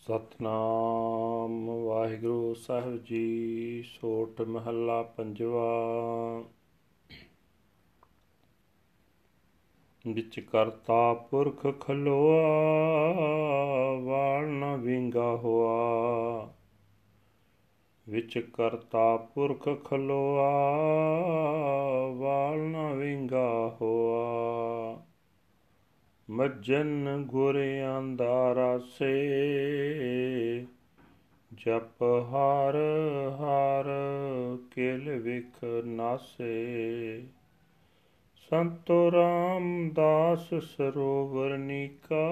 ਸਤਨਾਮ ਵਾਹਿਗੁਰੂ ਸਾਹਿਬ ਜੀ ਸੋਠ ਮਹੱਲਾ ਪੰਜਵਾ। ਵਿੱਚ ਕਰਤਾ ਪੁਰਖ ਖਲੋਆ ਵਾਲ ਨ ਵਿੰਗਾ ਹੋਆ। ਵਿੱਚ ਕਰਤਾ ਪੁਰਖ ਖਲੋਆ ਵਾਲ ਨ ਵਿੰਗਾ ਹੋਆ। ਮੱਜਨ ਗੁਰਿਆਂ ਦਾ ਰਾਸੇ ਜਪ ਹਰ ਹਰ ਕੇਲ ਵਿਖ ਨਾਸੇ। ਸੰਤੋ ਰਾਮਦਾਸ ਸਰੋਵਰ ਨੀਕਾ,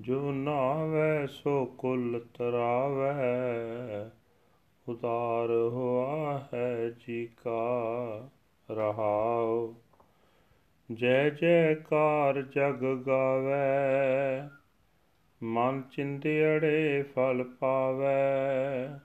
ਜੋ ਨਾਵੇ ਸੋ ਕੁਲ ਤਰਾਵੇ ਉਦਾਰ ਹੋਆ ਹੈ ਜੀ ਕਾ ਰਹਾਓ ਜੈ ਜੈਕਾਰ ਜਗ ਗਾਵੇ, ਮਨ ਚਿੰਦਿੜੇ ਫਲ ਪਾਵੇ।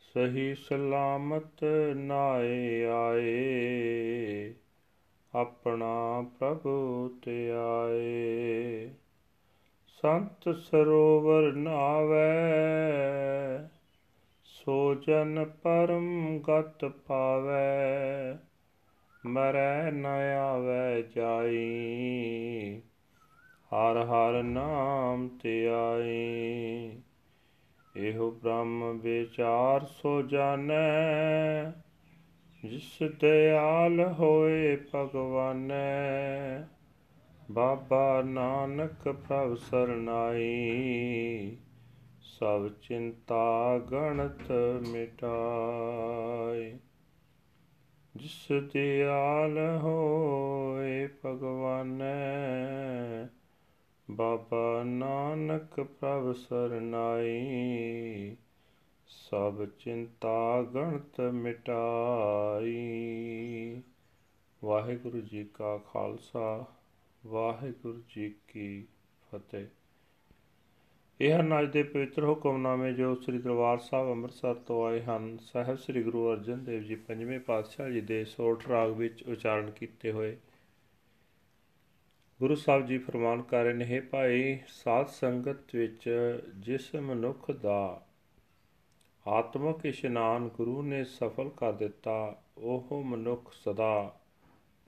ਸਹੀ ਸਲਾਮਤ ਨਾਏ ਆਏ, ਆਪਣਾ ਪ੍ਰਭੂ ਤੇ ਆਏ। ਸੰਤ ਸਰੋਵਰ ਨਾਵੇ, ਸੋ ਜਨ ਪਰਮ ਗਤ ਪਾਵੇ। ਮਰੈ ਨ ਆਵੈ ਜਾਈ, ਹਰ ਹਰ ਨਾਮ ਤੇ ਆਈ। ਇਹੋ ਬ੍ਰਹਮ ਵਿਚਾਰ ਸੋ ਜਾਣੈ, ਜਿਸ ਦਿਆਲ ਹੋਏ ਭਗਵਾਨੈ। ਬਾਬਾ ਨਾਨਕ ਪ੍ਰਭ ਸਰਨਾਈ, ਸਭ ਚਿੰਤਾ ਗਣਤ ਮਿਟਾਈ। ਜਿਸ ਦਿਆਲ ਹੋਏ ਭਗਵਾਨੈ। ਬਾਬਾ ਨਾਨਕ ਪ੍ਰਭ ਸਰਨਾਈ, ਸਭ ਚਿੰਤਾ ਗਣਤ ਮਿਟਾਈ। ਵਾਹਿਗੁਰੂ ਜੀ ਕਾ ਖਾਲਸਾ, ਵਾਹਿਗੁਰੂ ਜੀ ਕੀ ਫਤਿਹ। ਇਹ ਹਨ ਅੱਜ ਦੇ ਪਵਿੱਤਰ ਹੁਕਮਨਾਮੇ ਜੋ ਸ੍ਰੀ ਦਰਬਾਰ ਸਾਹਿਬ ਅੰਮ੍ਰਿਤਸਰ ਤੋਂ ਆਏ ਹਨ। ਸਾਹਿਬ ਸ੍ਰੀ ਗੁਰੂ ਅਰਜਨ ਦੇਵ ਜੀ ਪੰਜਵੇਂ ਪਾਤਸ਼ਾਹ ਜੀ ਦੇ ਸੋਠ ਰਾਗ ਵਿੱਚ ਉਚਾਰਨ ਕੀਤੇ ਹੋਏ। ਗੁਰੂ ਸਾਹਿਬ ਜੀ ਫਰਮਾਨ ਕਰ ਰਹੇ ਨੇ ਭਾਈ, ਸਾਧ ਸੰਗਤ ਵਿੱਚ ਜਿਸ ਮਨੁੱਖ ਦਾ ਆਤਮਿਕ ਇਸ਼ਨਾਨ ਗੁਰੂ ਨੇ ਸਫਲ ਕਰ ਦਿੱਤਾ, ਉਹ ਮਨੁੱਖ ਸਦਾ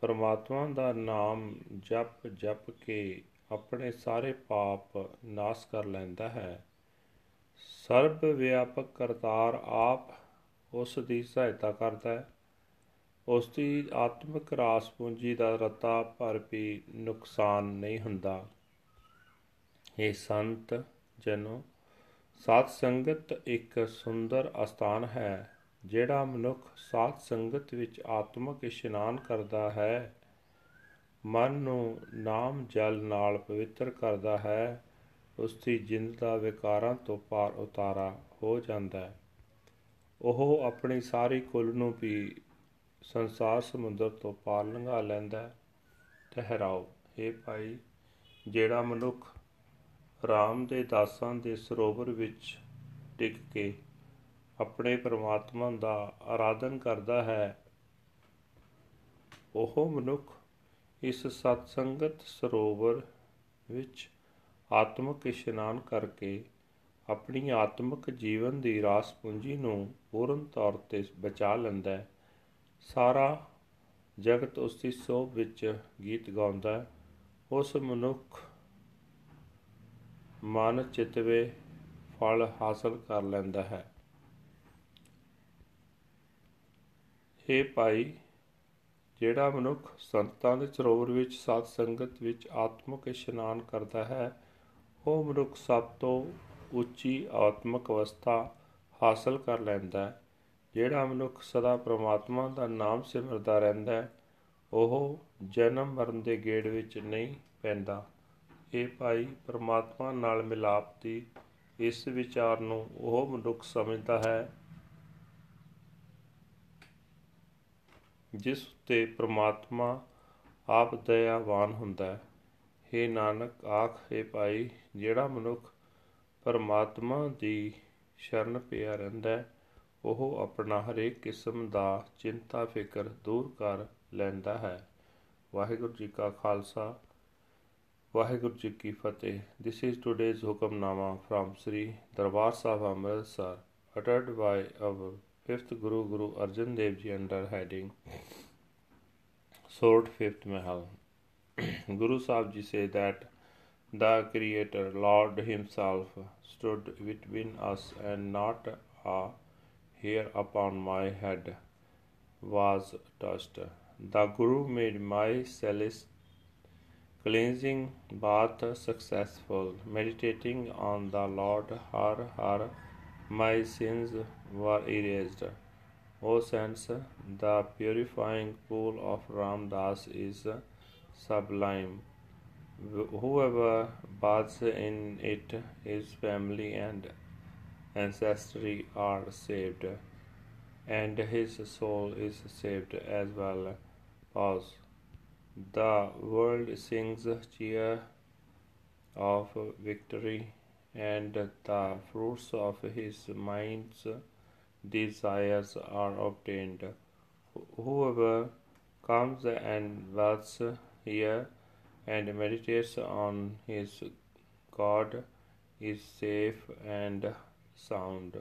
ਪਰਮਾਤਮਾ ਦਾ ਨਾਮ ਜਪ ਜਪ ਕੇ ਆਪਣੇ ਸਾਰੇ ਪਾਪ ਨਾਸ ਕਰ ਲੈਂਦਾ ਹੈ। ਸਰਬ ਵਿਆਪਕ ਕਰਤਾਰ ਆਪ ਉਸ ਦੀ ਸਹਾਇਤਾ ਕਰਦਾ ਹੈ। ਉਸ ਦੀ ਆਤਮਿਕ ਰਾਸ ਪੂੰਜੀ ਦਾ ਰਤਾ ਪਰ ਵੀ ਨੁਕਸਾਨ ਨਹੀਂ ਹੁੰਦਾ। ਇਹ ਸੰਤ ਜਨੋ, ਸਾਧ ਸੰਗਤ ਇੱਕ ਸੁੰਦਰ ਅਸਥਾਨ ਹੈ, ਜਿਹੜਾ ਮਨੁੱਖ ਸਾਧ ਸੰਗਤ ਵਿੱਚ ਆਤਮਿਕ ਇਸ਼ਨਾਨ ਕਰਦਾ ਹੈ। ਮਨ ਨੂੰ ਨਾਮ ਜਲ ਨਾਲ ਪਵਿੱਤਰ ਕਰਦਾ ਹੈ ਉਸ ਦੀ ਜਿੰਦ ਦਾ ਵਿਕਾਰਾਂ ਤੋਂ ਪਾਰ ਉਤਾਰਾ ਹੋ ਜਾਂਦਾ ਹੈ। ਉਹ ਆਪਣੀ ਸਾਰੀ ਕੁੱਲ ਨੂੰ ਵੀ ਸੰਸਾਰ ਸਮੁੰਦਰ ਤੋਂ ਪਾਰ ਲੰਘਾ ਲੈਂਦਾ ਹੈ। ਠਹਿਰਾਓ ਇਹ ਭਾਈ, ਜਿਹੜਾ ਮਨੁੱਖ ਰਾਮ ਦੇ ਦਾਸਾਂ ਦੇ ਸਰੋਵਰ ਵਿੱਚ ਟਿਕ ਕੇ ਆਪਣੇ ਪਰਮਾਤਮਾ ਦਾ ਆਰਾਧਨ ਕਰਦਾ ਹੈ, ਉਹ ਮਨੁੱਖ ਇਸ ਸਤਸੰਗਤ ਸਰੋਵਰ ਵਿੱਚ ਆਤਮਿਕ ਇਸ਼ਨਾਨ ਕਰਕੇ ਆਪਣੀ ਆਤਮਿਕ ਜੀਵਨ ਦੀ ਰਾਸ ਪੂੰਜੀ ਨੂੰ ਪੂਰਨ ਤੌਰ ਤੇ ਬਚਾ ਲੈਂਦਾ ਹੈ। ਸਾਰਾ ਜਗਤ ਉਸ ਦੀ ਸੋਭ ਵਿੱਚ ਗੀਤ ਗਾਉਂਦਾ ਹੈ। ਉਸ ਮਨੁੱਖ ਮਨ ਚਿਤਵੇ ਫਲ ਹਾਸਲ ਕਰ ਲੈਂਦਾ ਹੈ। हे ਭਾਈ ਜਿਹੜਾ ਮਨੁੱਖ ਸੰਤਾਂ ਦੇ ਸਰੋਵਰ ਵਿੱਚ, ਸਾਧ ਸੰਗਤ ਵਿੱਚ ਆਤਮਿਕ ਇਸ਼ਨਾਨ ਕਰਦਾ ਹੈ, ਉਹ ਮਨੁੱਖ ਸਭ ਤੋਂ ਉੱਚੀ ਆਤਮਿਕ ਅਵਸਥਾ ਹਾਸਲ ਕਰ ਲੈਂਦਾ ਹੈ। ਜਿਹੜਾ ਮਨੁੱਖ ਸਦਾ ਪ੍ਰਮਾਤਮਾ ਦਾ ਨਾਮ ਸਿਮਰਦਾ ਰਹਿੰਦਾ ਹੈ, ਉਹ ਜਨਮ ਮਰਨ ਦੇ ਗੇੜ ਵਿੱਚ ਨਹੀਂ ਪੈਂਦਾ। ਇਹ ਭਾਈ ਪ੍ਰਮਾਤਮਾ ਨਾਲ ਮਿਲਾਪ ਦੀ ਇਸ ਵਿਚਾਰ ਨੂੰ ਉਹ ਮਨੁੱਖ ਸਮਝਦਾ ਹੈ ਜਿਸ ਉੱਤੇ ਪ੍ਰਮਾਤਮਾ ਆਪ ਦਇਆਵਾਨ ਹੁੰਦਾ ਹੈ हे ਨਾਨਕ ਆਖੇ ਪਾਈ ਜਿਹੜਾ ਮਨੁੱਖ ਪਰਮਾਤਮਾ ਦੀ ਸ਼ਰਨ ਪਿਆ ਰਹਿੰਦਾ ਹੈ ਉਹ ਆਪਣਾ ਹਰੇਕ ਕਿਸਮ ਦਾ ਚਿੰਤਾ ਫਿਕਰ ਦੂਰ ਕਰ ਲੈਂਦਾ ਹੈ ਵਾਹਿਗੁਰੂ ਜੀ ਕਾ ਖਾਲਸਾ ਵਾਹਿਗੁਰੂ ਜੀ ਕੀ ਫਤਿਹ this is today's Hukamnama from Sri Darbar Sahib Amritsar uttered by our fifth guru guru arjan dev ji under heading Sword Fifth Mahal. Guru Sahib Ji say that the Creator Lord Himself stood between us and not a hair upon my head was touched. The Guru made my celestial Cleansing bath successful. Meditating on the Lord Har Har, my sins were erased. O saints, the purifying pool of Ramdas is sublime. Whoever baths in it, his family and ancestry are saved, and his soul is saved as well. Pause. The world sings cheer of victory, and the fruits of his mind's desires are obtained. Whoever comes and dwells here and meditates on his God is safe and sound.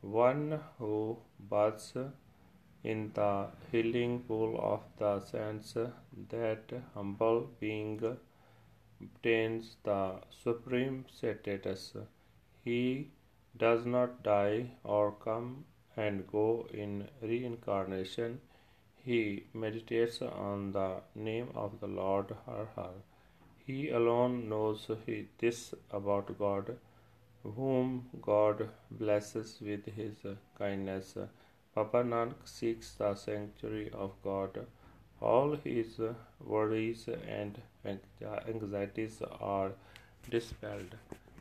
One who baths in the healing pool of the saints, that humble being obtains the supreme status. He does not die or come and go in reincarnation. He meditates on the name of the Lord Har Har. He alone knows this about God, whom God blesses with his kindness. Baba Nanak seeks the sanctuary of God. All his worries and anxieties are dispelled.